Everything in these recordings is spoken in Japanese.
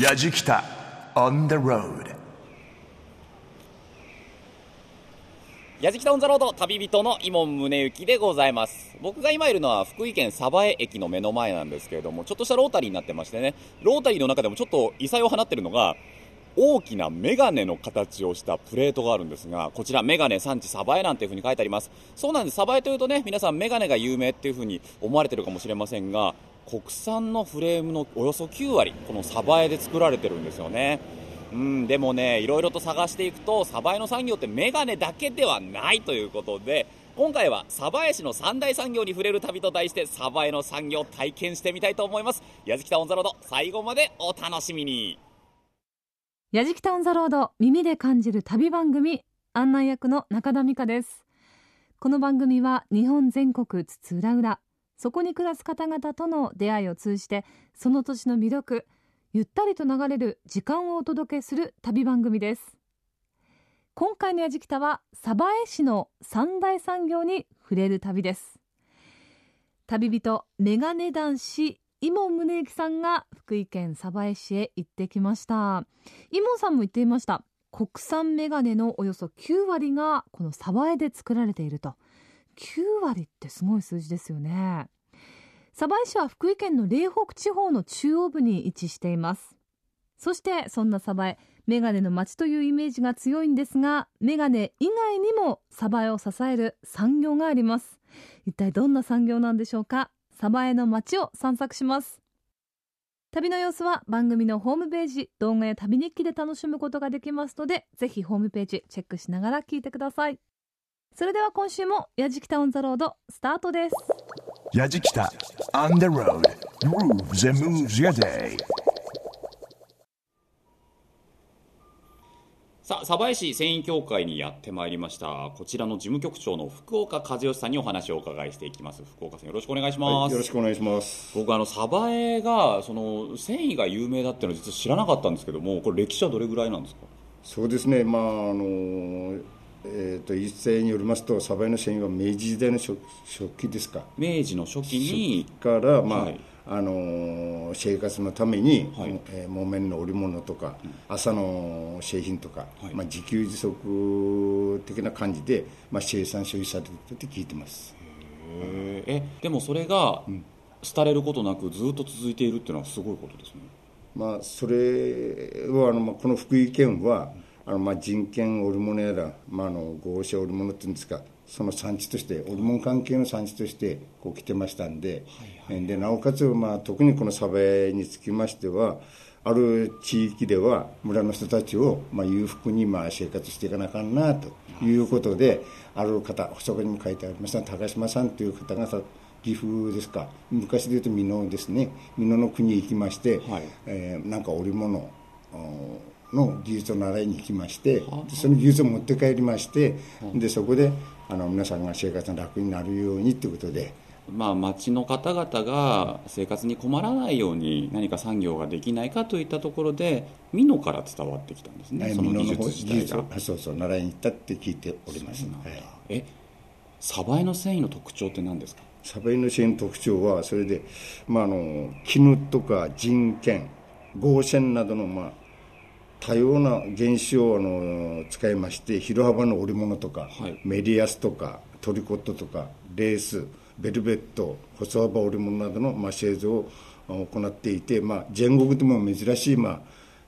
やじきた on the road. やじきたオンザロード旅人の伊門宗行でございます。僕が今いるのは福井県鯖江駅の目の前なんですけれどもちょっとしたロータリーになってましてね。ロータリーの中でもちょっと異彩を放ってるのが大きなメガネの形をしたプレートがあるんですがこちらメガネ産地鯖江なんていう風に書いてあります。そうなんです鯖江というとね皆さんメガネが有名っていう風に思われてるかもしれませんが国産のフレームのおよそ9割この鯖江で作られてるんですよね。うんでもねいろいろと探していくと鯖江の産業ってメガネだけではないということで今回は鯖江市の三大産業に触れる旅と題して鯖江の産業を体験してみたいと思います。矢敷タオンザロード最後までお楽しみに。やじきたオンザロード耳で感じる旅番組案内役の中田美香です。この番組は日本全国津々浦々そこに暮らす方々との出会いを通じてその土地の魅力ゆったりと流れる時間をお届けする旅番組です。今回のやじきたは鯖江市の三大産業に触れる旅です。旅人メガネ男子伊門宗行さんが福井県鯖江市へ行ってきました。伊門さんも言っていました。国産メガネのおよそ9割がこの鯖江で作られていると。9割ってすごい数字ですよね。鯖江市は福井県の嶺北地方の中央部に位置しています。そしてそんな鯖江メガネの街というイメージが強いんですがメガネ以外にも鯖江を支える産業があります。一体どんな産業なんでしょうか？鯖江の街を散策します。旅の様子は番組のホームページ動画や旅日記で楽しむことができますのでぜひホームページチェックしながら聞いてください。それでは今週も「やじきた on the road」スタートです。やじきた on the road. Grooves and moves your day. さあ鯖江市繊維協会にやってまいりました。こちらの事務局長の福岡和義さんにお話をお伺いしていきます。福岡さんよろしくお願いします、よろしくお願いします。僕あの鯖江がその繊維が有名だっていうのは実は知らなかったんですけどもこれ歴史はどれぐらいなんですか？そうですね、まああのえー、と一斉によりますと、鯖江の繊維は明治時代の初初期ですか、明治の初期にから、まあはい。あの生活のために、はい。えー木綿の織物とか、朝の製品とか、はい。まあ、自給自足的な感じで、まあ、生産消費されてって聞いてます。へえでもそれが廃れることなくずっと続いているっていうのはすごいことですね。まあ、それはあの、まあ、この福井県はあの、まあ、人権織物やら、まあ、あの合成織物っていうんですかその産地として織物関係の産地としてこう来てましたんで,、でなおかつ、まあ、特にこの鯖江につきましてはある地域では村の人たちを、まあ、裕福にまあ生活していかなあかんなということである方そこにも書いてありました高島さんという方がさ岐阜ですか昔でいうと美濃ですね。美濃の国へ行きまして、はい。えーなんか織物おの技術を習いに行きましてでその技術を持って帰りましてでそこであの皆さんが生活が楽になるようにということで。まあ町の方々が生活に困らないように何か産業ができないかといったところで美濃から伝わってきたんですねその技術自体が。をそうそう習いに行ったって聞いております、そうなんだ。はい。え鯖江の繊維の特徴って何ですか？サバイの繊維の特徴はそれで、まあ、あの絹とか人権合線などの、まあ、多様な原子をあの使いまして広幅の織物とか、はい。メリアスとかトリコットとかレースベルベット細幅織物などの、まあ、製造を行っていて、まあ、全国でも珍しい、まあ、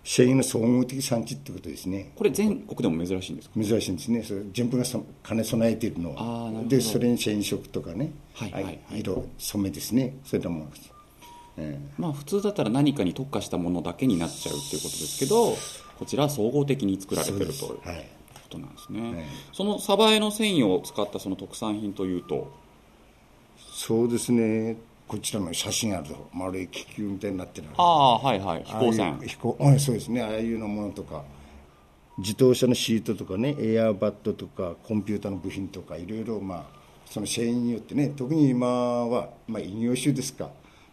繊維の総合的産地ってことですね。これ全国でも珍しいんですか？珍しいんですね。それ全部がそ兼ね備えているのはでそれに染色とかね、はいはいはい。色染めですね。そういったものです、えまあ普通だったら何かに特化したものだけになっちゃうっていうことですけどこちらは総合的に作られてるということなんですね、えその鯖江の繊維を使ったその特産品というと？そうですね。こちらの写真あると丸い気球みたいになってるああはいはい。飛行船。いう飛行あそうですね。ああいうようなものとか自動車のシートとかねエアバットとかコンピューターの部品とかいろいろまあその繊維によってね特に今は、まあ、異業種ですか。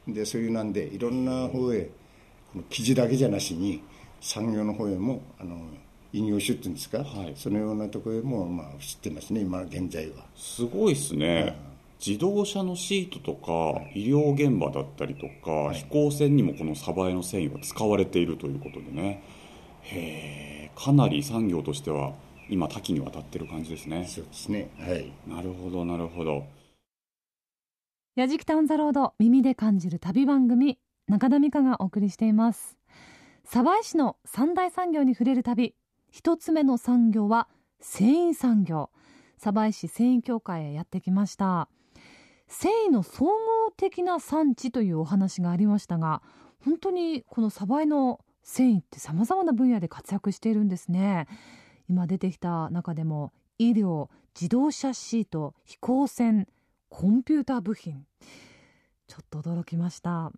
でそういうなんでいろんな方へこの生地だけじゃなしに産業の方へもあの異業種っていうんですか、はい。そのようなところへもまあ知ってますね今現在は。すごいですね、自動車のシートとか医療現場だったりとか、飛行船にもこのサバエの繊維は使われているということでね。へえかなり産業としては今多岐にわたってる感じですね。そうですね。はい。なるほどなるほど。やじきタウンザロード耳で感じる旅番組中田美香がお送りしています鯖江市の三大産業に触れる旅。一つ目の産業は繊維産業。鯖江市繊維協会へやってきました。繊維の総合的な産地というお話がありましたが本当にこの鯖江の繊維って様々な分野で活躍しているんですね。今出てきた中でも医療自動車シート飛行船コンピューター部品。ちょっと驚きました。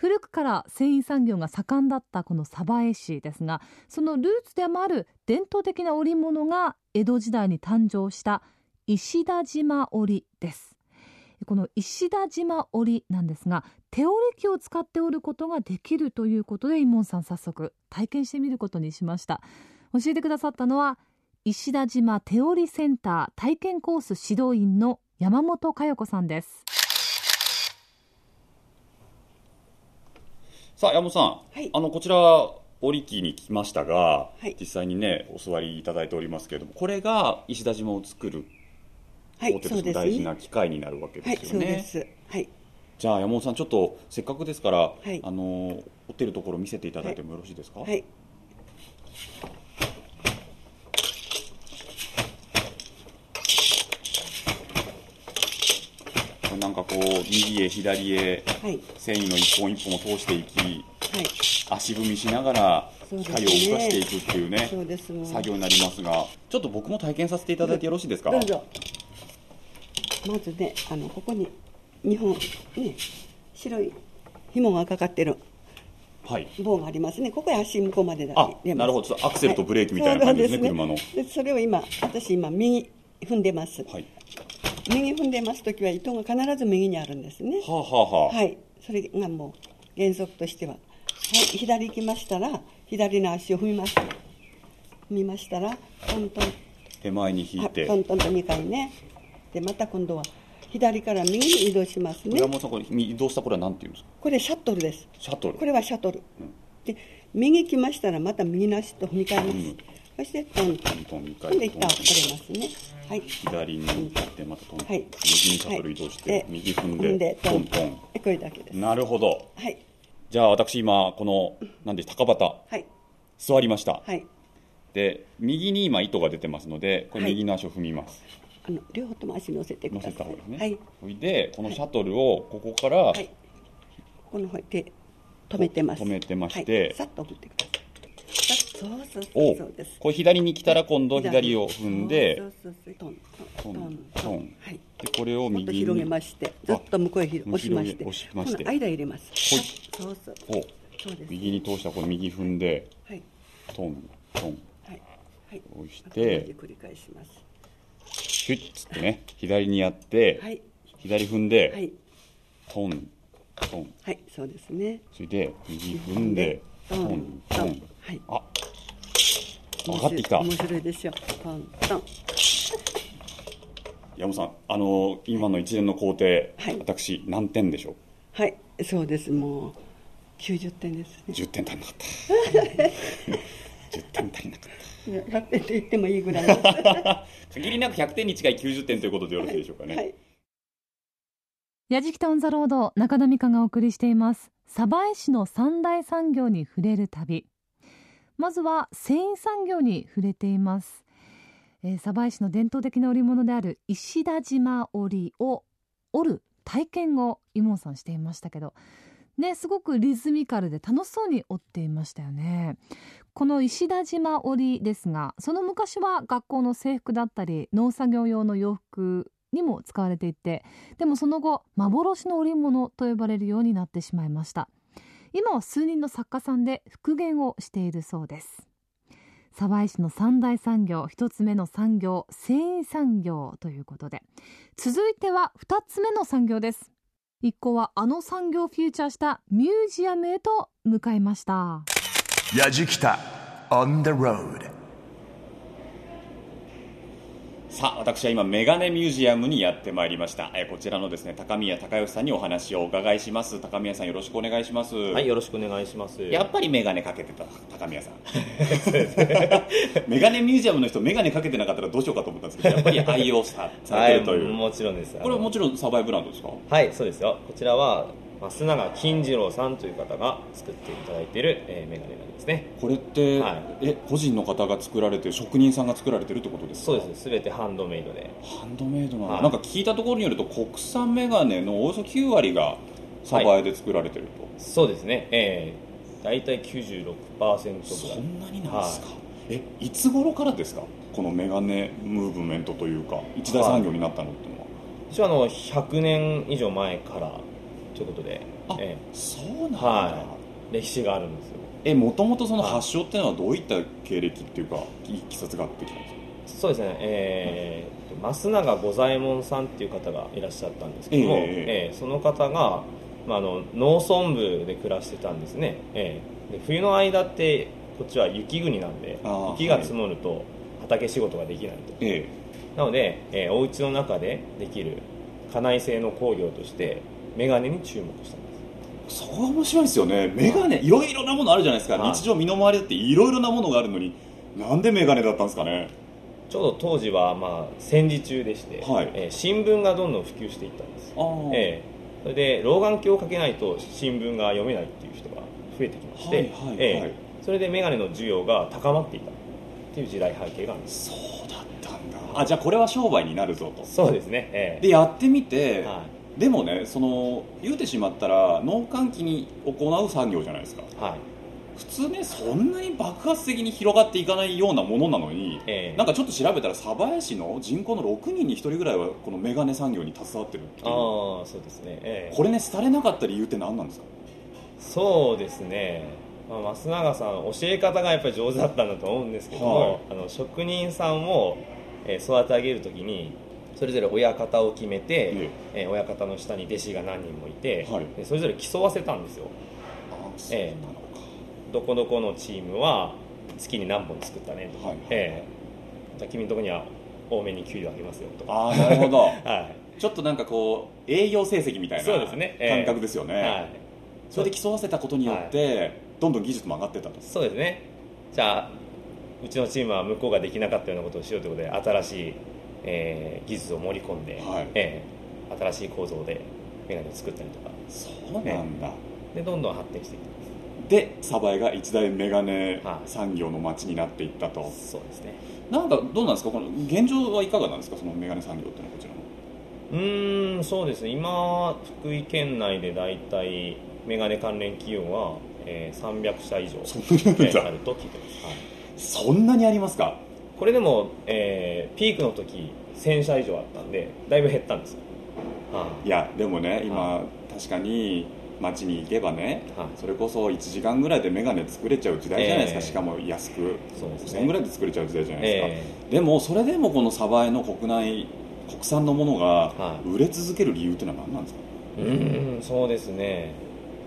古くから繊維産業が盛んだったこの鯖江市ですがそのルーツでもある伝統的な織物が江戸時代に誕生した石田島織です。この石田島織なんですが手織り機を使って織ることができるということでイモンさん早速体験してみることにしました。教えてくださったのは石田島手織センター体験コース指導員の山本佳代子さんです。さあ山本さん、はい。あのこちら織り機に来ましたが、はい。実際にねお座りいただいておりますけれどもこれが石田島を作るはい、工程としてそうです。ね。大事な機械になるわけですよね。はい、じゃあ山本さんちょっとせっかくですから、い。あの織ってるところ見せていただいてもよろしいですか、はい、これなんかこう右へ左へはい、繊維の一本一本を通していきはい、足踏みしながら機械を動かしていくっていうねそうですもん作業になりますがちょっと僕も体験させていただいてよろしいですか？まずね、あのここに日本ね白い紐がかかってるはい。棒がありますね。ここへ足向こうまでだあなるほど。アクセルとブレーキみたいな感じですねはいそうなんででそれを今私今右踏んでます。はい右踏んでます時は糸が必ず右にあるんですね。はあはあはい、それがもう原則としては、はい、左行きましたら左の足を踏みます。踏みましたらトントン。手前に引いあてトントンと2回ね。でまた今度は左から右に移動しますね。山本さんこれ移動したこれは何て言うんですか？これシャトルです。シャトル。これはシャトル、で右来ましたらまた右の足と踏み替えます、うんそしてトントントン回で一旦折れますねはい左に行ってまたトントン、はい右にシャトル移動して、はい右踏んでトントンこれだけですなるほどはいじゃあ私今この何で高畑はい座りました、はいで右に今糸が出てますのでこれ右の足を踏みます、あの両方とも足乗せてください乗せた方がいいですね、はいそれでこのシャトルをここから、はい。この方手止めてます。止めてまして、さっと振ってください。そうそうそおう。これ左に来たら今度左を踏んでそうそうそうトントントンはい。でこれを右に広げまして、ずっと向こうへ押しまして、押しまして間入れます。ほいそうそうおそうです。右に通したこの右踏んではいトントンはいはい。押して繰り返します。シュッつってね左にやって、はい左踏んで、はいトントンはいそうですね。それで右踏んでトントンはい。あ上がってきた。面白い。でしょ。トントン。山本さんあの今の一連の工程、はい。私何点でしょう？はいそうです。もう90点ですね。10点足りなかった。10点足りなかっいや100点と言ってもいいぐらい。限りなく100点に近い90点ということでよろしいでしょうかね、はい。やじきたオンザロード中田美香がお送りしています。鯖江市の三大産業に触れる旅まずは繊維産業に触れています、えー、鯖江市の伝統的な織物である石田島織を織る体験をイモンさんしていましたけどねすごくリズミカルで楽しそうに織っていましたよね。この石田島織ですがその昔は学校の制服だったり農作業用の洋服にも使われていてでもその後幻の織物と呼ばれるようになってしまいました。今は数人の作家さんで復元をしているそうです。鯖江市の三大産業一つ目の産業繊維産業ということで続いては二つ目の産業です。一行はあの産業をフューチャーしたミュージアムへと向かいました。矢じきた on the road. さあ私は今メガネミュージアムにやってまいりました、えーこちらのですね高宮孝義さんにお話をお伺いします高宮さんよろしくお願いしますはい、よろしくお願いします。やっぱりメガネかけてた高宮さん メガネミュージアムの人メガネかけてなかったらどうしようかと思ったんですけどやっぱり愛用さされてるという、はい、もちろんです。これはもちろんサバイブランドですか？はい、そうですよ。こちらは増永金次郎さんという方が作っていただいている、えーメガネなんですね。これって、はいえ個人の方が作られてる職人さんが作られてるってことですか？そうです。すべてハンドメイドで。ハンドメイドなの、はいなんか聞いたところによると国産メガネのおよそ9割がサバエで作られてると、そうですね。えー、大体96%ぐらい。そんなになんですか、えいつ頃からですか？このメガネムーブメントというか一大産業になったのっていうのは、一応あの100年以上前からということで、あ、えそうなんだ、ーはい、歴史があるんですよ。えもともとその発祥っていうのはどういった経歴っていうかいきさつがあってきたんですか？そうですね、えーと、増永五左衛門さんっていう方がいらっしゃったんですけども、えええーその方が、まあ、あの農村部で暮らしてたんですね、えーで冬の間ってこっちは雪国なんで雪が積もると畑仕事ができないと、えなので、えーお家の中でできる家内製の工業としてメガネに注目したんです。そこが面白いですよね。メガネい。ろいろなものあるじゃないですか、はい。日常身の回りだっていろいろなものがあるのになんでメガネだったんですかね。ちょうど当時は、まあ、戦時中でして、はい。えー新聞がどんどん普及していったんです。あー。ええそれで老眼鏡をかけないと新聞が読めないっていう人が増えてきまして、はいはいはい。ええそれで眼鏡の需要が高まっていたっていう時代背景があるんです。そうだったんだ。あじゃあこれは商売になるぞと。そうですね、ええでやってみて、はでもねその言うてしまったら農閑期に行う産業じゃないですか。はい。普通ねそんなに爆発的に広がっていかないようなものなのに、ええ。なんかちょっと調べたら鯖江市の人口の6人に1人ぐらいはこのメガネ産業に携わってるっていう。ああそうですね、ええ。これね廃れなかった理由って何なんですか？そうですね、まあ、増永さん教え方がやっぱり上手だったんだと思うんですけども、はい。あの職人さんを、えー育て上げるときにそれぞれ親方を決めて、ええ。ー親方の下に弟子が何人もいて、はい。でそれぞれ競わせたんですよ。あそうなのか、どこどこのチームは月に何本作ったねと。か、はいええ。じゃあ君のとこには多めに給料あげますよと。か、ああなるほど。はい。ちょっとなんかこう営業成績みたいなそうですね。ええ。感覚ですよね、はい、それで競わせたことによって、どんどん技術も上がってったと。そうですね。じゃあうちのチームは向こうができなかったようなことをしようということで新しい、えー技術を盛り込んで、はい。ええ新しい構造でメガネを作ったりとか。そうなんだ、でどんどん発展していってまで鯖江が一大メガネはい。産業の街になっていったと、すそうですね。なんかどうなんですか？この現状はいかがなんですか？そのメガネ産業っていうのはこちらの。うーんそうですね。今福井県内で大体メガネ関連企業は、えー300社以上あると聞いてます、はい。そんなにありますか？これでも、えーピークの時1000社以上あったんでだいぶ減ったんです。よ、はい。やでもね今、は確かに街に行けばね、はい。それこそ1時間ぐらいでメガネ作れちゃう時代じゃないですか、ええ。しかも安く。そうですね。5000円ぐらいで作れちゃう時代じゃないですか、えでもそれでもこの鯖江の国内国産のものがはい。売れ続ける理由っていうのは何なんですか、うーんそうですね。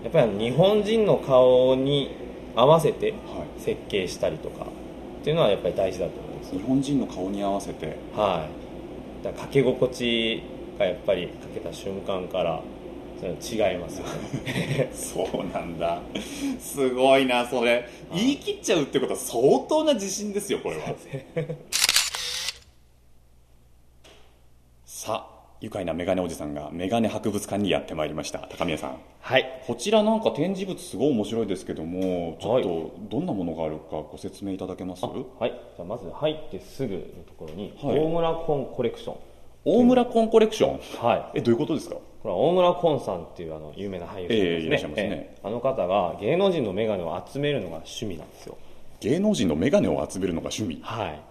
やっぱり日本人の顔に合わせては設計したりとかっていうのはやっぱり大事だと思うんです日本人の顔に合わせて。はい。だかけ心地がやっぱりかけた瞬間から違いますよね。そうなんだ。すごいなそれ。言い切っちゃうってことは相当な自信ですよこれは。さあ愉快なメガネおじさんがメガネ博物館にやってまいりました。高宮さん。はい。こちらなんか展示物すごい面白いですけどもちょっはい。とどんなものがあるかご説明いただけます？あはい。じゃあまず入ってすぐのところにはい。大村コンコレクション。大村コンコレクション？はい。えどういうことですか？これは大村コンさんっていうあの有名な俳優さんですね、ええいらっしゃいますね。ええあの方が芸能人の眼鏡を集めるのが趣味なんですよ。芸能人のメガネを集めるのが趣味。はい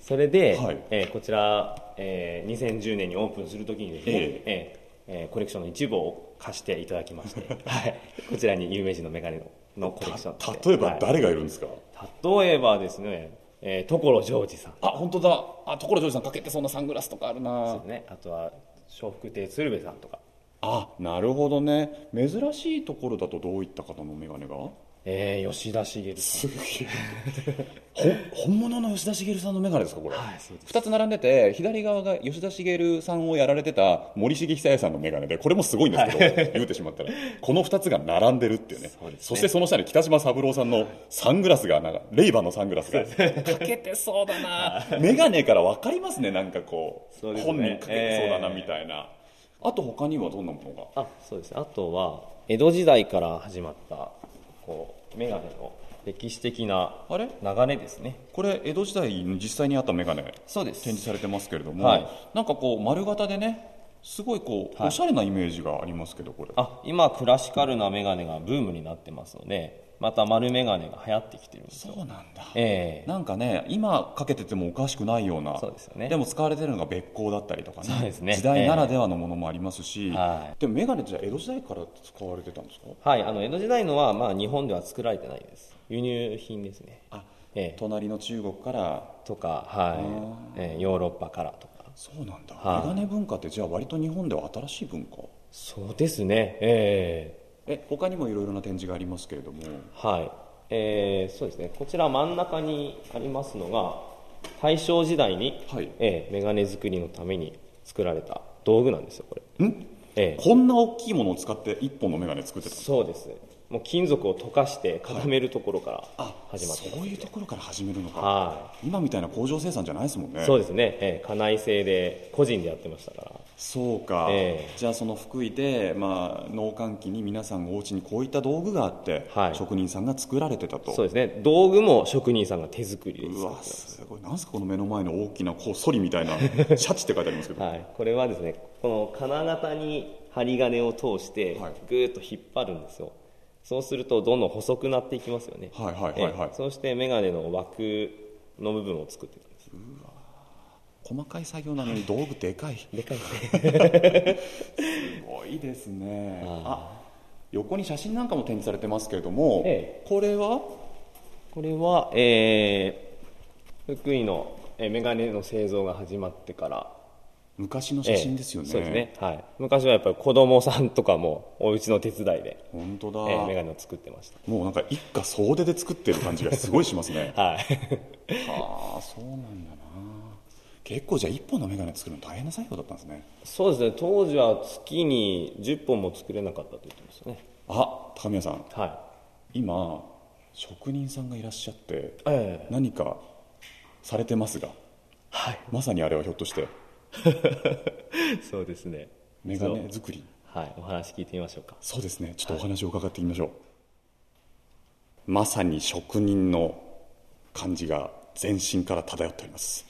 それで、はい。えーこちら、えー2010年にオープンするときにですね、ええ。ええーコレクションの一部を貸していただきまして、はい、こちらに有名人のメガネののコレクション。例えばはい。誰がいるんですか、例えばですね、えー所ジョージさん。あ本当だ。あ所ジョージさんかけてそうなサングラスとかあるな。ですね。あとは笑福亭鶴瓶さんとか。あなるほどね。珍しいところだとどういった方のメガネが？えー、吉田茂さん。ほ 本物の吉田茂さんの眼鏡ですかこれ、はいそうです。2つ並んでて左側が吉田茂さんをやられてた森重久彌さんの眼鏡でこれもすごいんですけど、言うてしまったらこの2つが並んでるっていうね。ね。そしてその下に北島三郎さんのサングラスがなんかレイバンのサングラスがかけてそうだな。眼鏡から分かりますねなんかこうね。本人かけてそうだなええみたいな、あと他にはどんなものが？あそうです。ねあとは江戸時代から始まったこう眼鏡の歴史的なあれ？流れですね。これ江戸時代に実際にあった眼鏡そうです。展示されてますけれども、はい。なんかこう丸型でねすごいこう、はい。おしゃれなイメージがありますけどこれ。あ今クラシカルな眼鏡がブームになってますのでまた丸眼鏡が流行ってきてるんですよ。そうなんだ。ええ。なんかね今かけててもおかしくないようなそうですよね。でも使われてるのが別光だったりとかねそうですね。時代ならではのものもありますし、はいでも眼鏡ってじゃあ江戸時代から使われてたんですか？はいあの江戸時代のは、まあ、日本では作られてないです。輸入品ですね。あええ。隣の中国から？とか、はい。ええヨーロッパからとか。そうなんだ、はい。眼鏡文化ってじゃあ割と日本では新しい文化？そうですね。ええ他にもいろいろな展示がありますけれども。えはい。えーそうですね。こちら真ん中にありますのが大正時代に、はい。ええ眼鏡作りのために作られた道具なんですよこれ。ん？ええ。こんな大きいものを使って一本の眼鏡作ってたの？そうです。もう金属を溶かして固めるところからあ始まってます、そういうところから始めるのか、は今みたいな工場生産じゃないですもんね。いそうですね、ええ家内製で個人でやってましたからそうか、ええ。じゃあその福井で、まあ、農閑期に皆さんお家にこういった道具があって、はい。職人さんが作られてたと。そうですね。道具も職人さんが手作りでうわますすごい。なんすかこの目の前の大きなこうソリみたいな シャチって書いてありますけど、はい、これはですねこの金型に針金を通してはい。ぐーっと引っ張るんですよ、そうするとどんどん細くなっていきますよね。はいはいはいはい。ええ。そうして眼鏡の枠の部分を作ってたんです細かい作業なのに道具でかい。すでかいですねごいですね。ああ。横に写真なんかも展示されてますけれども、えこれは？これは、えー福井のえ鏡の製造が始まってから。昔の写真ですよね、ええそうですね、はい、昔はやっぱり子供さんとかもお家の手伝いで、本当だ、え鏡を作ってましもうなんか一家総出で作ってる感じがすごいしますね。た はい。はあそうなんだな結構じゃあ一本の眼鏡作るの大変な作業だったんですね。そうですね。当時は月に10本も作れなかったと言ってましたね。あ高宮さん。は今職人さんがいらっしゃっていええ。何かされてますが？はい。まさにあれはひょっとして。そうですね。眼鏡作り。はい。お話聞いてみましょうか。そうですね。ちょっとお話を伺ってみましょう、まさに職人の感じが全身から漂っております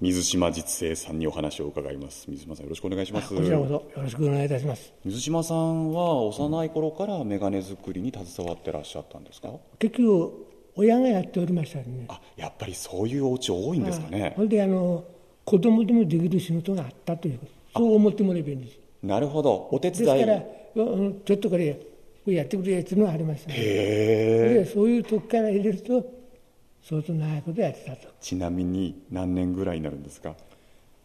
水島実生さんにお話を伺います。水島さんよろしくお願いします。こちらこそよろしくお願いいたします。水島さんは幼い頃から眼鏡作りに携わってらっしゃったんですか？結局、親がやっておりましたね。あやっぱりそういうお家多いんですかね。それであの子供でもできる仕事があったということ、そう思ってもらえばいいんです。なるほど。お手です伝いから、うんちょっとこれ、やってくれやっていうのがありましたね。へえでそういうとこから入れると、相当長いことやってたと。ちなみに何年ぐらいになるんですか？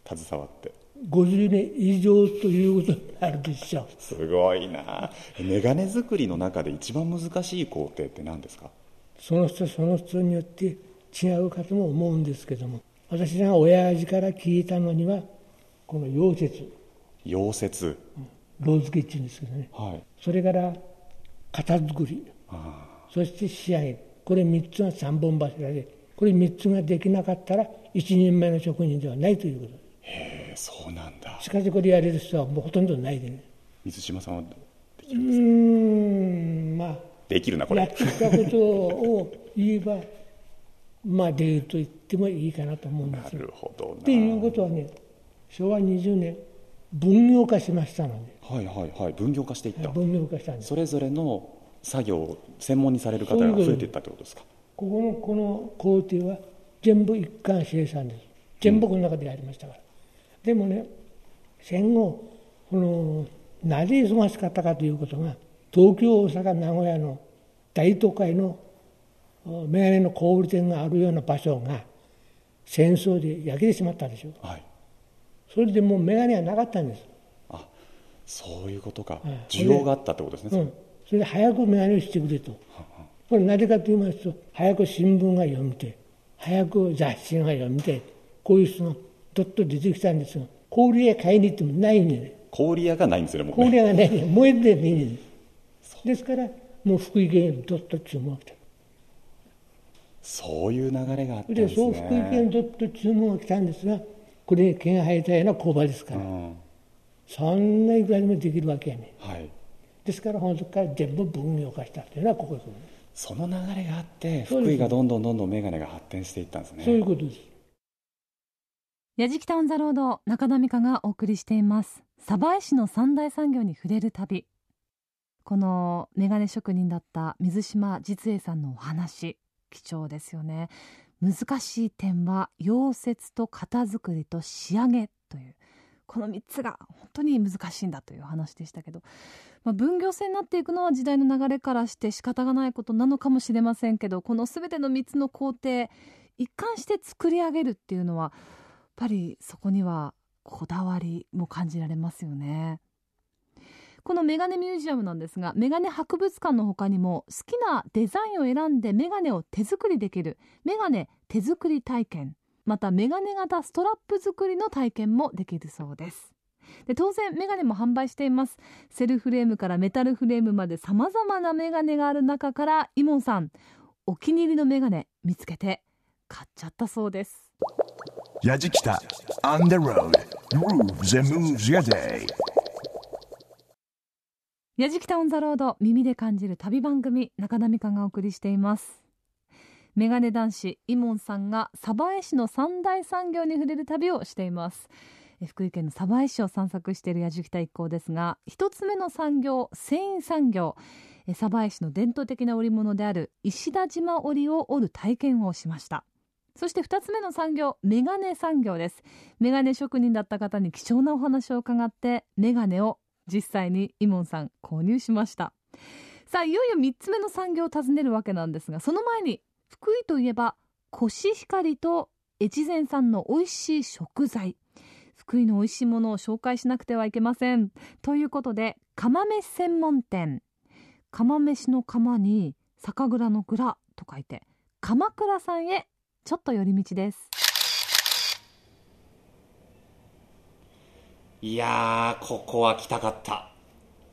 携わって。50年以上ということになるでしょう。すごいな。眼鏡作りの中で一番難しい工程って何ですか？その人その人によって違うかとも思うんですけども、私が親父から聞いたのには、この溶接、溶接。ロー付けっていうんですけどね。はい。それから型作り、そして仕上げ、これ3つが3本柱で、これ3つができなかったら、一人前の職人ではないということでへえそうなんだす。しかしこれやれる人はもうほとんどないでね。水島さんはうーん、まできるなこあ、やっれてきたことを言えば、まあ、できると言ってもいいかなと思うんですよ。なるほどっていうことはね、昭和20年、分業化しましたので、なはいはいはい分業化していった分業化したんです。それぞれの作業を専門にされる方が増えていったってことですか？ここのこの工程は全部一貫生産です。全部この中でやりましたから。でもね、戦後、この、なぜ忙しかったかということが、東京、大阪、名古屋の大都会のおメガネの小売店があるような場所が戦争で焼けてしまったでしょ。はいそれでもうメガネがなかったんです。あそういうことかはい需要があったってことですね、うん。それで早くメガネをしてくれと。これなぜかと言いますと早く新聞が読みて早く雑誌が読みてこういう人がどっと出てきたんですが氷屋買いに行ってもないんでね。氷屋がないんですよねもうね。氷屋がないんで燃えてないんですですからもう福井県にどっと注文が来た。そういう流れがあったんでですね。そう福井県にどっと注文が来たんですがこれ毛が生えたような工場ですから、うん。そんないくらでもできるわけやね。はいですから本当から全部分業化したというのはここですね。その流れがあって福井がどんどんどんどんメガネが発展していったんですね。そういうことです。やじきたオンザロード中田美香がお送りしています。鯖江市の三大産業に触れる旅。このメガネ職人だった水島実栄さんのお話。貴重ですよね。難しい点は溶接と型作りと仕上げというこの3つが本当に難しいんだという話でしたけど、まあ、分業制になっていくのは時代の流れからして仕方がないことなのかもしれませんけどこの全ての3つの工程一貫して作り上げるっていうのはやっぱりそこにはこだわりも感じられますよね。このメガネミュージアムなんですがメガネ博物館の他にも好きなデザインを選んでメガネを手作りできるメガネ手作り体験。またメガネ型ストラップ作りの体験もできるそうです。で当然メガネも販売しています。セルフレームからメタルフレームまで様々なメガネがある中からイモンさんお気に入りのメガネ見つけて買っちゃったそうです。Yajikita on the road grooves and moves your day. やじきたオンザロード耳で感じる旅番組中田美香がお送りしていますメガネ男子イモンさんが鯖江市の三大産業に触れる旅をしています。福井県の鯖江市を散策しているやじきた一行ですが一つ目の産業繊維産業。鯖江市の伝統的な織物である石田島織を織る体験をしました。そして2つ目の産業メガネ産業です。メガネ職人だった方に貴重なお話を伺ってメガネを実際にイモンさん購入しました。さあいよいよ3つ目の産業を訪ねるわけなんですがその前に福井といえばコシヒカリと越前産の美味しい食材。福井の美味しいものを紹介しなくてはいけません。ということで釜飯専門店。釜飯の釜に酒蔵の蔵と書いて鎌倉さんへちょっと寄り道です。いやーここは来たかった。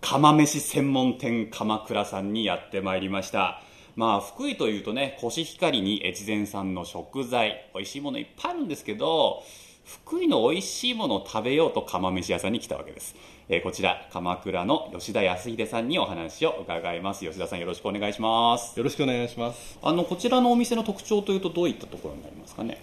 釜飯専門店鎌倉さんにやってまいりました。まあ福井というとねコシヒカリに越前産の食材美味しいものいっぱいあるんですけど福井の美味しいものを食べようと釜飯屋さんに来たわけです、えーこちら鎌倉の吉田康秀さんにお話を伺います。吉田さんよろしくお願いします。よろしくお願いします、あのこちらのお店の特徴というとどういったところになりますかね？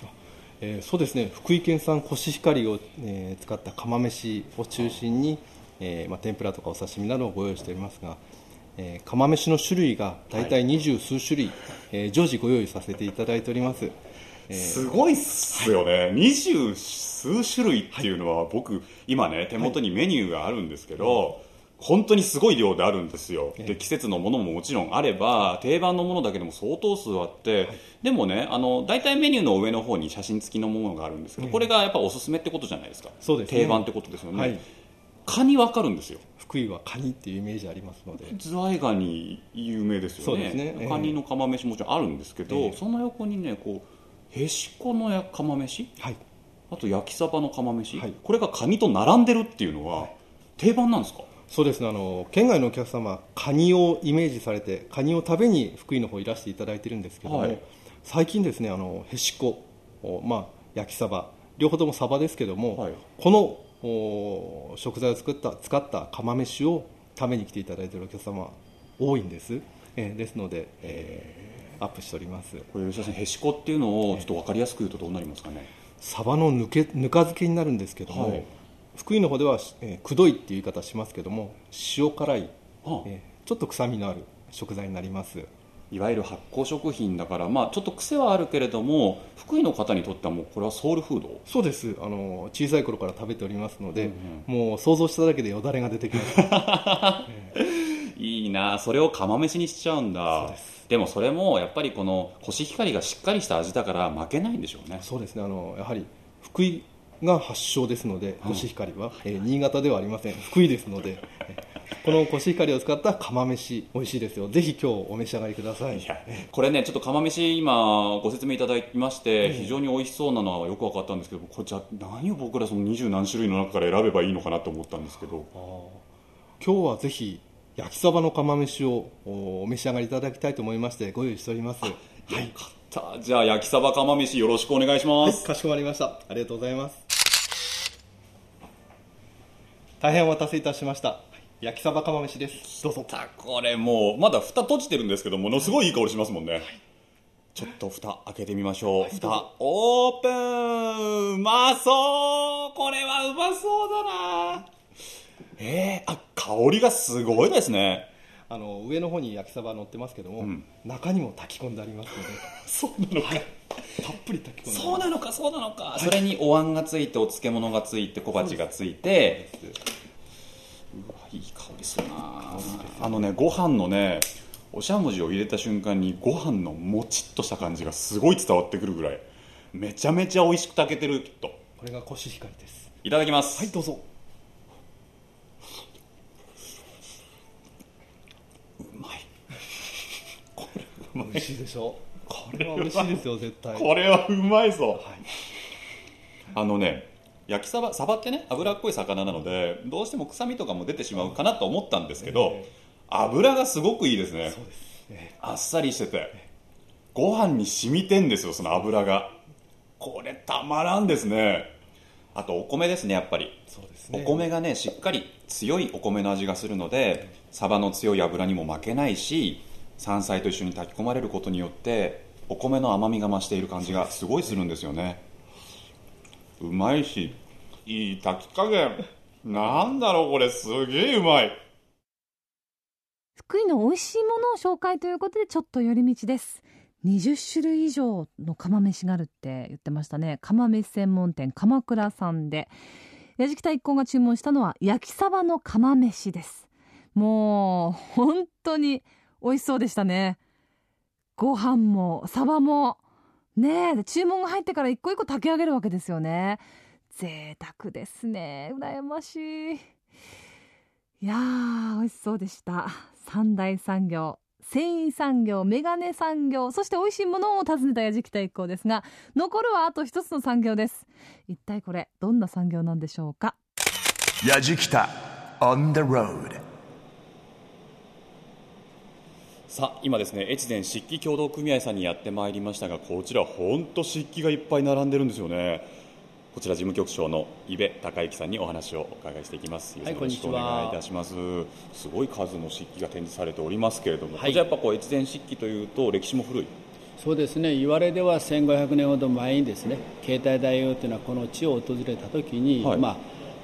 えーそうですね。福井県産コシヒカリを、えー使った釜飯を中心に、えーまあ、天ぷらとかお刺身などをご用意しておりますが、えー釜飯の種類が大体二十数種類、えー常時ご用意させていただいております、えーすごいっすよね、二十数種類っていうのは、僕、今ね、手元にメニューがあるんですけど、本当にすごい量であるんですよ、で季節のものももちろんあれば、定番のものだけでも相当数あって、でもね、あの大体メニューの上の方に写真付きのものがあるんですけど、これがやっぱおすすめってことじゃないですか、そうですね。定番ってことですよね、はい。カニわかるんですよ、福井はカニっていうイメージありますので。ズワイガニ有名ですよね。そうですね。ええ。カニの釜飯もちろんあるんですけど、ええ。その横にねこうへしこのや釜飯？はい。あと焼きサバの釜飯、はい。これがカニと並んでるっていうのは定番なんですか？そうですね。あの県外のお客様カニをイメージされてカニを食べに福井の方いらしていただいてるんですけども、はい。最近ですねあのへしこ、おまあ、焼きサバ両方ともサバですけども、はい。このお食材を作った使った釜飯を食べに来ていただいているお客様多いんです、えーですので、えーアップしております。これ吉田さんへしこっていうのをちょっと分かりやすく言うとどうなりますかね？サバのぬけぬか漬けになるんですけども、はい。福井の方では、えーくどいっていう言い方しますけども塩辛い、あ。えーちょっと臭みのある食材になりますいわゆる発酵食品だから、まあ、ちょっと癖はあるけれども福井の方にとってはもうこれはソウルフード？そうです。あの小さい頃から食べておりますので、うんもう想像しただけでよだれが出てきます。いいな。それを釜飯にしちゃうんだ。でもそれもやっぱりこのコシヒカリがしっかりした味だから負けないんでしょうね。そうですね。あのやはり福井が発祥ですのでコシヒカリは、えー新潟ではありません。福井ですのでえーこのコシヒカリを使った釜飯美味しいですよ。ぜひ今日お召し上がりください。これねちょっと釜飯今ご説明いただきまして非常に美味しそうなのはよく分かったんですけどこれじゃあ何を僕らその二十何種類の中から選べばいいのかなと思ったんですけど。今日はぜひ焼きサバの釜飯をおお召し上がりいただきたいと思いましてご用意しております。はいさあじゃあ焼きサバ釜飯よろしくお願いします、かしこまりました。ありがとうございます大変お待たせいたしました。焼きサバ釜飯です。どうぞ。これもうまだ蓋閉じてるんですけどものすごいいい香りしますもんね、ちょっと蓋開けてみましょう、蓋オープン。うまそう。これはうまそうだな。えー、あ香りがすごいですねあの上の方に焼きサバ乗ってますけども、中にも炊き込んでありますので。そうなのか、たっぷり炊き込んでそうなのかそうなのか、それにお椀がついてお漬物がついて小鉢がついてうわいい香りする。なあのねご飯のねおしゃもじを入れた瞬間にご飯のもちっとした感じがすごい伝わってくるぐらいめちゃめちゃ美味しく炊けてるきっと。これがコシヒカリです。いただきます。はいどうぞ美味しいでしょ？これは美味しいですよ 絶対。これはうまいぞ、あのね焼きサバサバってね脂っこい魚なのでどうしても臭みとかも出てしまうかなと思ったんですけど、油がすごくいいですね。あっさりしててご飯に染みてんですよその油が。これたまらんですね。あとお米ですねやっぱり。お米がねしっかり強いお米の味がするのでサバの強い油にも負けないし山菜と一緒に炊き込まれることによってお米の甘みが増している感じがすごいするんですよね。うまいしいい炊き加減。なんだろうこれ。すげえうまい。福井の美味しいものを紹介ということでちょっと寄り道です。20種類以上の釜飯があるって言ってましたね。釜飯専門店鎌倉さんで。矢敷太一行が注文したのは焼きサバの釜飯です。もう本当に美味しそうでしたね。ご飯もサバもねえ注文が入ってから一個一個炊き上げるわけですよね。贅沢ですね。羨ましい。いやー美味しそうでした。三大産業繊維産業メガネ産業そして美味しいものを訪ねた矢敷太一行ですが残るはあと一つの産業です。一体これどんな産業なんでしょうか？Yajikita on the road. さあ今ですね越前漆器協同組合さんにやってまいりましたがこちら本当漆器がいっぱい並んでるんですよね。こちら事務局長の伊部孝之さんにお話をお伺いしていきます、はいよろしくおこんにちは願いいたします。すごい数の漆器が展示されておりますけれども、はい。こちらやっぱこう越前漆器というと歴史も古い。そうですね。言われでは1500年ほど前にですね携帯大王というのはこの地を訪れた時に、はい。まあ、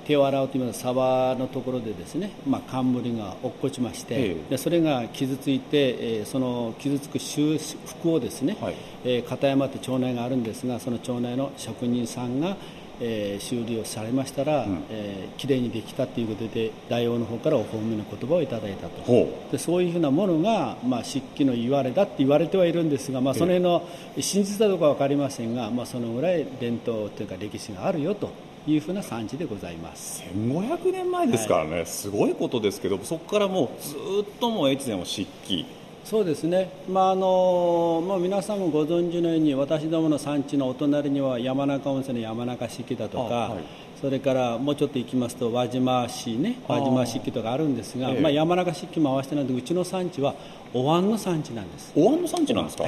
手を洗うというサバのところでですね、まあ、冠が落っこちまして、ええ。でそれが傷ついて、えーその傷つく修復をですね、はい。えー片山って町内があるんですがその町内の職人さんが、えー修理をされましたら、えーきれいにできたということで大王の方からお褒めの言葉をいただいたと。ほでそういうふうなものが、まあ、漆器の言われだって言われてはいるんですが、まあ、その辺の真実かどうか分かりませんが、まあ、そのぐらい伝統というか歴史があるよというふうな産地でございます。1500年前ですからね、すごいことですけどそこからもうずっともう越前は漆器。そうですね、まああのまあ、皆さんもご存知のように私どもの産地のお隣には山中温泉の山中漆器だとか、あはい。それからもうちょっと行きますと輪島市ね。輪島漆器とかあるんですが、ええ。まあ、山中漆器も合わせてなんでうちの産地はお椀の産地なんです。お椀の産地なんですか、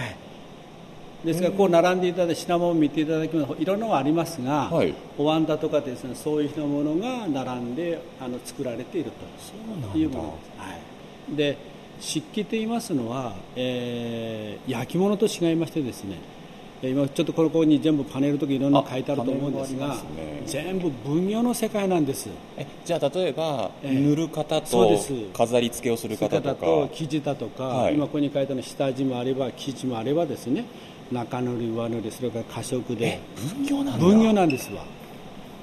ですからこう並んでいただいて品物を見ていただきますといろんなのがありますが、はい。お椀だとかですねそういうふうなものが並んであの作られていると。いうものです、はい、で漆器と言いますのは、えー焼き物と違いましてですねえー今ちょっとここに全部パネルとかいろんなの書いてあると思うんですがね。全部分業の世界なんです。えじゃあ例えば、ええ塗る方と飾り付けをする方とか。と生地だとか、はい。今ここに書いてある下地もあれば生地もあればですね中塗り上塗りそれから過色で。分業なんだ。分業なんですわ。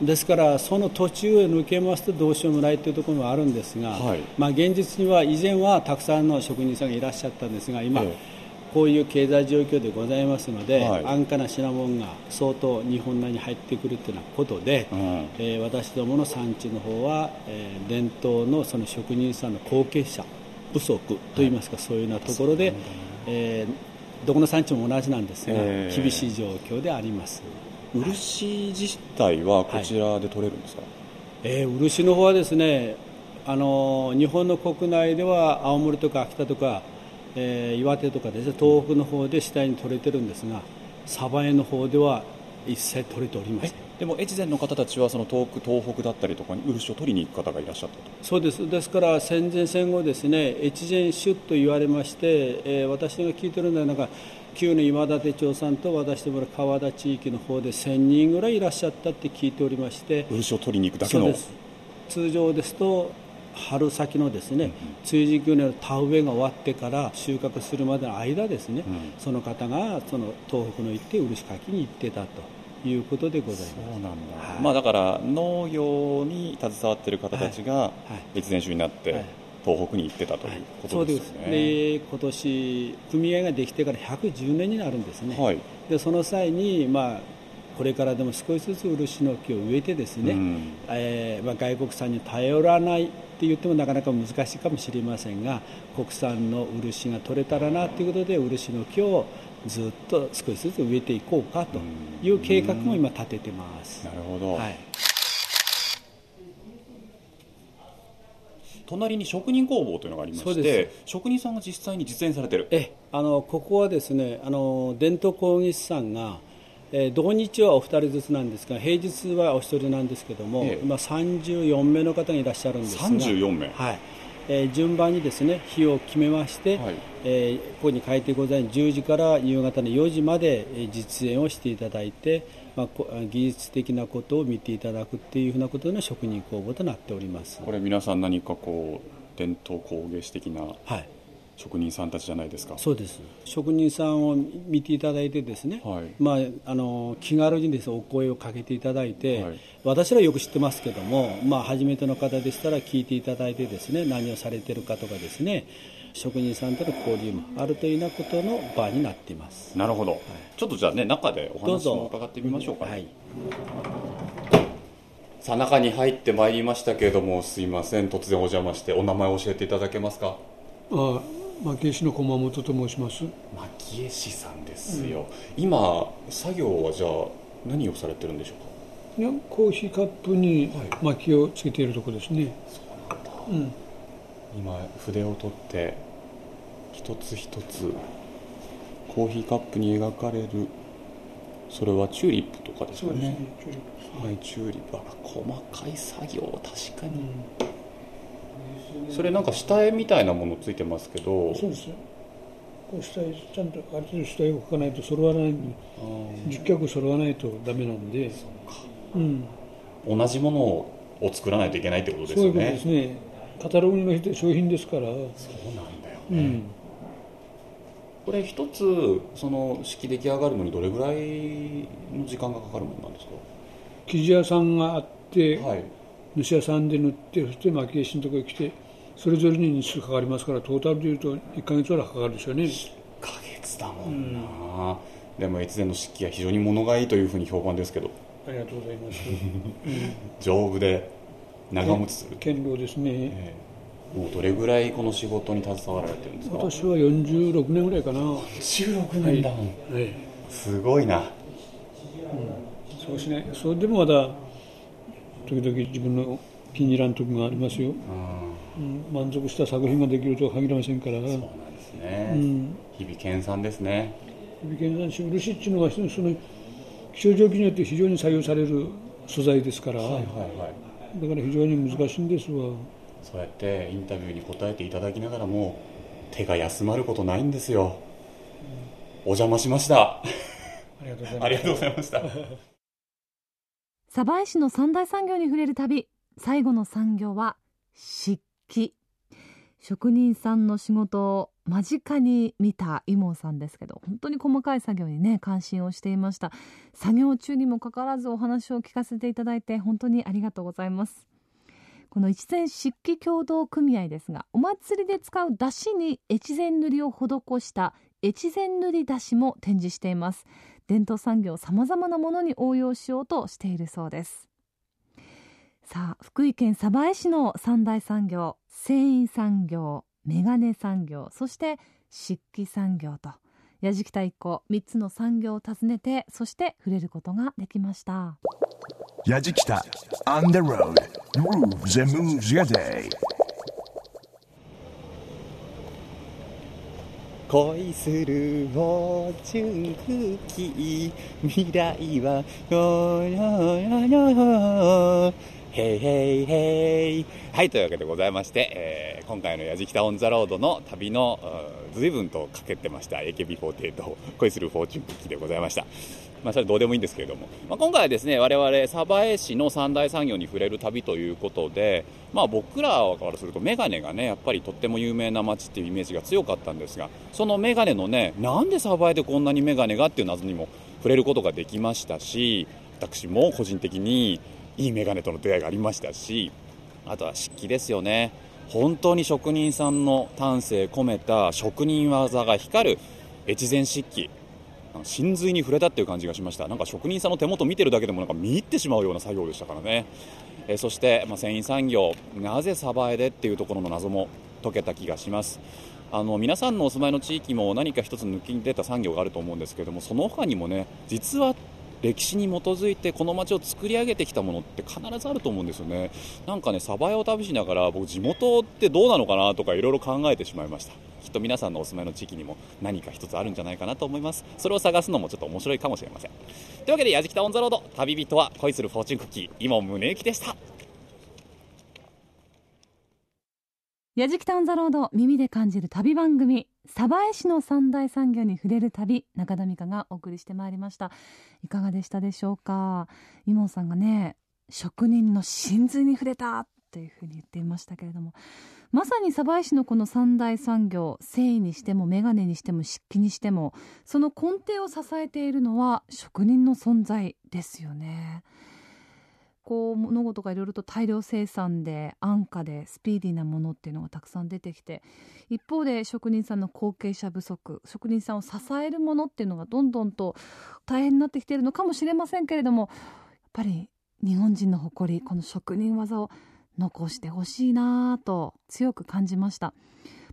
ですからその途中へ抜けますとどうしようもないというところもあるんですが、はい。まあ、現実には以前はたくさんの職人さんがいらっしゃったんですが今、ええ。こういう経済状況でございますので、はい。安価な品物が相当日本内に入ってくるというようなことで、うん。えー私どもの産地の方は、えー伝統のその職人さんの後継者不足といいますか、そういうようなところで、えーどこの産地も同じなんですが、えー厳しい状況であります。漆自体はこちらで取れるんですか、えー漆の方はですね、あのー日本の国内では青森とか秋田とか、えー岩手とかですね東北の方で次第に取れてるんですが鯖江の方では一切取れておりませんでも越前の方たちはその遠く東北だったりとかに漆を取りに行く方がいらっしゃったと。そうです。ですから戦前戦後ですね越前出と言われまして、えー私が聞いてるのはなんか旧の今立町さんと私どもの川田地域の方で1000人ぐらいいらっしゃったって聞いておりまして漆を取りに行くだけの通常ですと春先のですね梅雨時期の田植えが終わってから収穫するまでの間ですね、その方がその東北の行って漆かきに行ってたということでございます。そうなんだ、まあだから農業に携わっている方たちが越前種になって東北に行ってたということですよね、で今年組合ができてから110年になるんですね、はい。でその際に、まあ、これからでも少しずつ漆の木を植えてですね、うん。えーまあ、外国産に頼らないって言ってもなかなか難しいかもしれませんが国産の漆が取れたらなということで漆の木をずっと少しずつ植えていこうかという計画も今立ててます。なるほど、はい。隣に職人工房というのがありまして職人さんが実際に実演されてる。えあのここはですねあの伝統工芸士さんが、えー土日はお二人ずつなんですが平日はお一人なんですけども、ええ。今34名の方がいらっしゃるんですが。34名。はいえー順番にですね日を決めまして、はいえーここに書いてございます10時から夕方の4時までえー実演をしていただいて、まあ、こ技術的なことを見ていただくっていうふうなことの職人工房となっております。これ皆さん何かこう伝統工芸士的なはい職人さんたちじゃないですか。そうです。職人さんを見ていただいてですね、はい。まあ、あの気軽にです、ね、お声をかけていただいて、はい。私らよく知ってますけども、まあ、初めての方でしたら聞いていただいてですね何をされてるかとかですね職人さんとの交流もあるというようなことの場になっています。なるほど、ちょっとじゃあね中でお話を伺ってみましょうか、はい。さあ中に入ってまいりましたけれどもすいません。突然お邪魔してお名前教えていただけますか？あ蒔絵師の駒本と申します。蒔絵師さんですよ、今作業はじゃあ何をされてるんでしょうか？いやコーヒーカップに薪をつけているところですね、うん、今筆を取って一つ一つコーヒーカップに描かれる。それはチューリップとかですかね。チューリップ。はいチューリップ。あ細かい作業確かに、それなんか下絵みたいなものついてますけど。そうですよこう下絵ちゃんとある程度下絵を描かないと揃わない十脚揃わないとダメなんで。うん、同じものを作らないといけないってことですそういうことですね。カタログの商品ですから。そうなんだようん。これ一つその式出来上がるのにどれぐらいの時間がかかるものなんですか？生地屋さんがあって、はい主屋さんで塗ってそして蒔絵師のところに来てそれぞれに日数かかりますからトータルでいうと1か月ぐらいかかるでしょうね。1ヶ月だもんな、でも越前の漆器は非常に物がいいというふうに評判ですけど。ありがとうございます、丈夫で長持ちする、堅牢ですね、ええ。もうどれぐらいこの仕事に携わられてるんですか？私は46年ぐらいかな。16年だもん、はい。すごいな。そうしないそれでもまだ時々自分の気に入らん時がありますよ、うん、満足した作品ができるとは限りませんから。そうなんですね、うん。日々研鑽ですね。美健山市漆っていうのはその気象条件によって非常に採用される素材ですから、はいはいはい。だから非常に難しいんですわ。そうやってインタビューに答えていただきながらも手が休まることないんですよ。お邪魔しました。ありがとうございました鯖江市の三大産業に触れる旅。最後の産業は漆器。職人さんの仕事を間近に見たイモンさんですけど本当に細かい作業にね関心をしていました。作業中にもかかわらずお話を聞かせていただいて本当にありがとうございます。この越前漆器協同組合ですがお祭りで使う出汁に越前塗りを施した越前塗り出しも展示しています。伝統産業さまざまなものに応用しようとしているそうです。さあ福井県鯖江市の三大産業繊維産業メガネ産業そして漆器産業と矢敷太一行3つの産業を訪ねてそして触れることができました。矢敷太 On the road grooves and moves your day. 恋するフォーチュンクッキー未来はよよよよ Hey Hey Hey はいというわけでございまして、えー、今回の「やじきたオン・ザ・ロード」の旅の随分とかけてました AKB48 恋するフォーチュンクッキーでございました。まあ、それどうでもいいんですけれども、まあ、今回はですね我々鯖江市の三大産業に触れる旅ということで、まあ、僕らからするとメガネがねやっぱりとっても有名な街っていうイメージが強かったんですがそのメガネのねなんで鯖江でこんなにメガネがっていう謎にも触れることができましたし私も個人的にいいメガネとの出会いがありましたしあとは漆器ですよね。本当に職人さんの丹精込めた職人技が光る越前漆器。真髄に触れたっていう感じがしました。なんか職人さんの手元見てるだけでもなんか見入ってしまうような作業でしたからね、えそして、まあ、繊維産業なぜ鯖江でっていうところの謎も解けた気がします。あの皆さんのお住まいの地域も何か一つ抜きに出た産業があると思うんですけどもその他にもね実は歴史に基づいてこの街を作り上げてきたものって必ずあると思うんですよね。なんかねサバエを旅しながら僕地元ってどうなのかなとかいろいろ考えてしまいました。きっと皆さんのお住まいの地域にも何か一つあるんじゃないかなと思います。それを探すのもちょっと面白いかもしれません。というわけでやじきたオンザロード旅人は恋するフォーチュンクッキー今宗行でした。やじきたオンザロード耳で感じる旅番組鯖江市の三大産業に触れる旅中田美香がお送りしてまいりましたいかがでしたでしょうか？イモンさんがね職人の真髄に触れたというふうに言っていましたけれどもまさに鯖江市のこの三大産業繊維にしても眼鏡にしても漆器にしてもその根底を支えているのは職人の存在ですよね。こう物事がいろいろと大量生産で安価でスピーディーなものっていうのがたくさん出てきて一方で職人さんの後継者不足職人さんを支えるものっていうのがどんどんと大変になってきているのかもしれませんけれどもやっぱり日本人の誇りこの職人技を残してほしいなと強く感じました。や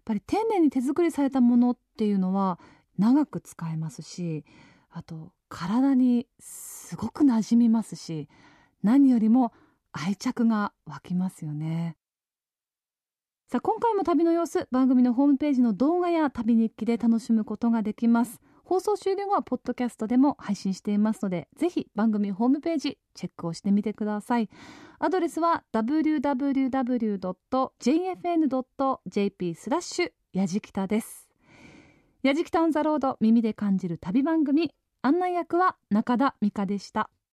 っぱり丁寧に手作りされたものっていうのは長く使えますしあと体にすごく馴染みますし何よりも愛着が湧きますよね。さあ今回も旅の様子番組のホームページの動画や旅日記で楽しむことができます。放送終了後はポッドキャストでも配信していますのでぜひ番組ホームページチェックをしてみてください。アドレスは www.jfn.jp スラッシュやじきたです。やじきたオンザロード耳で感じる旅番組。案内役は中田美香でした。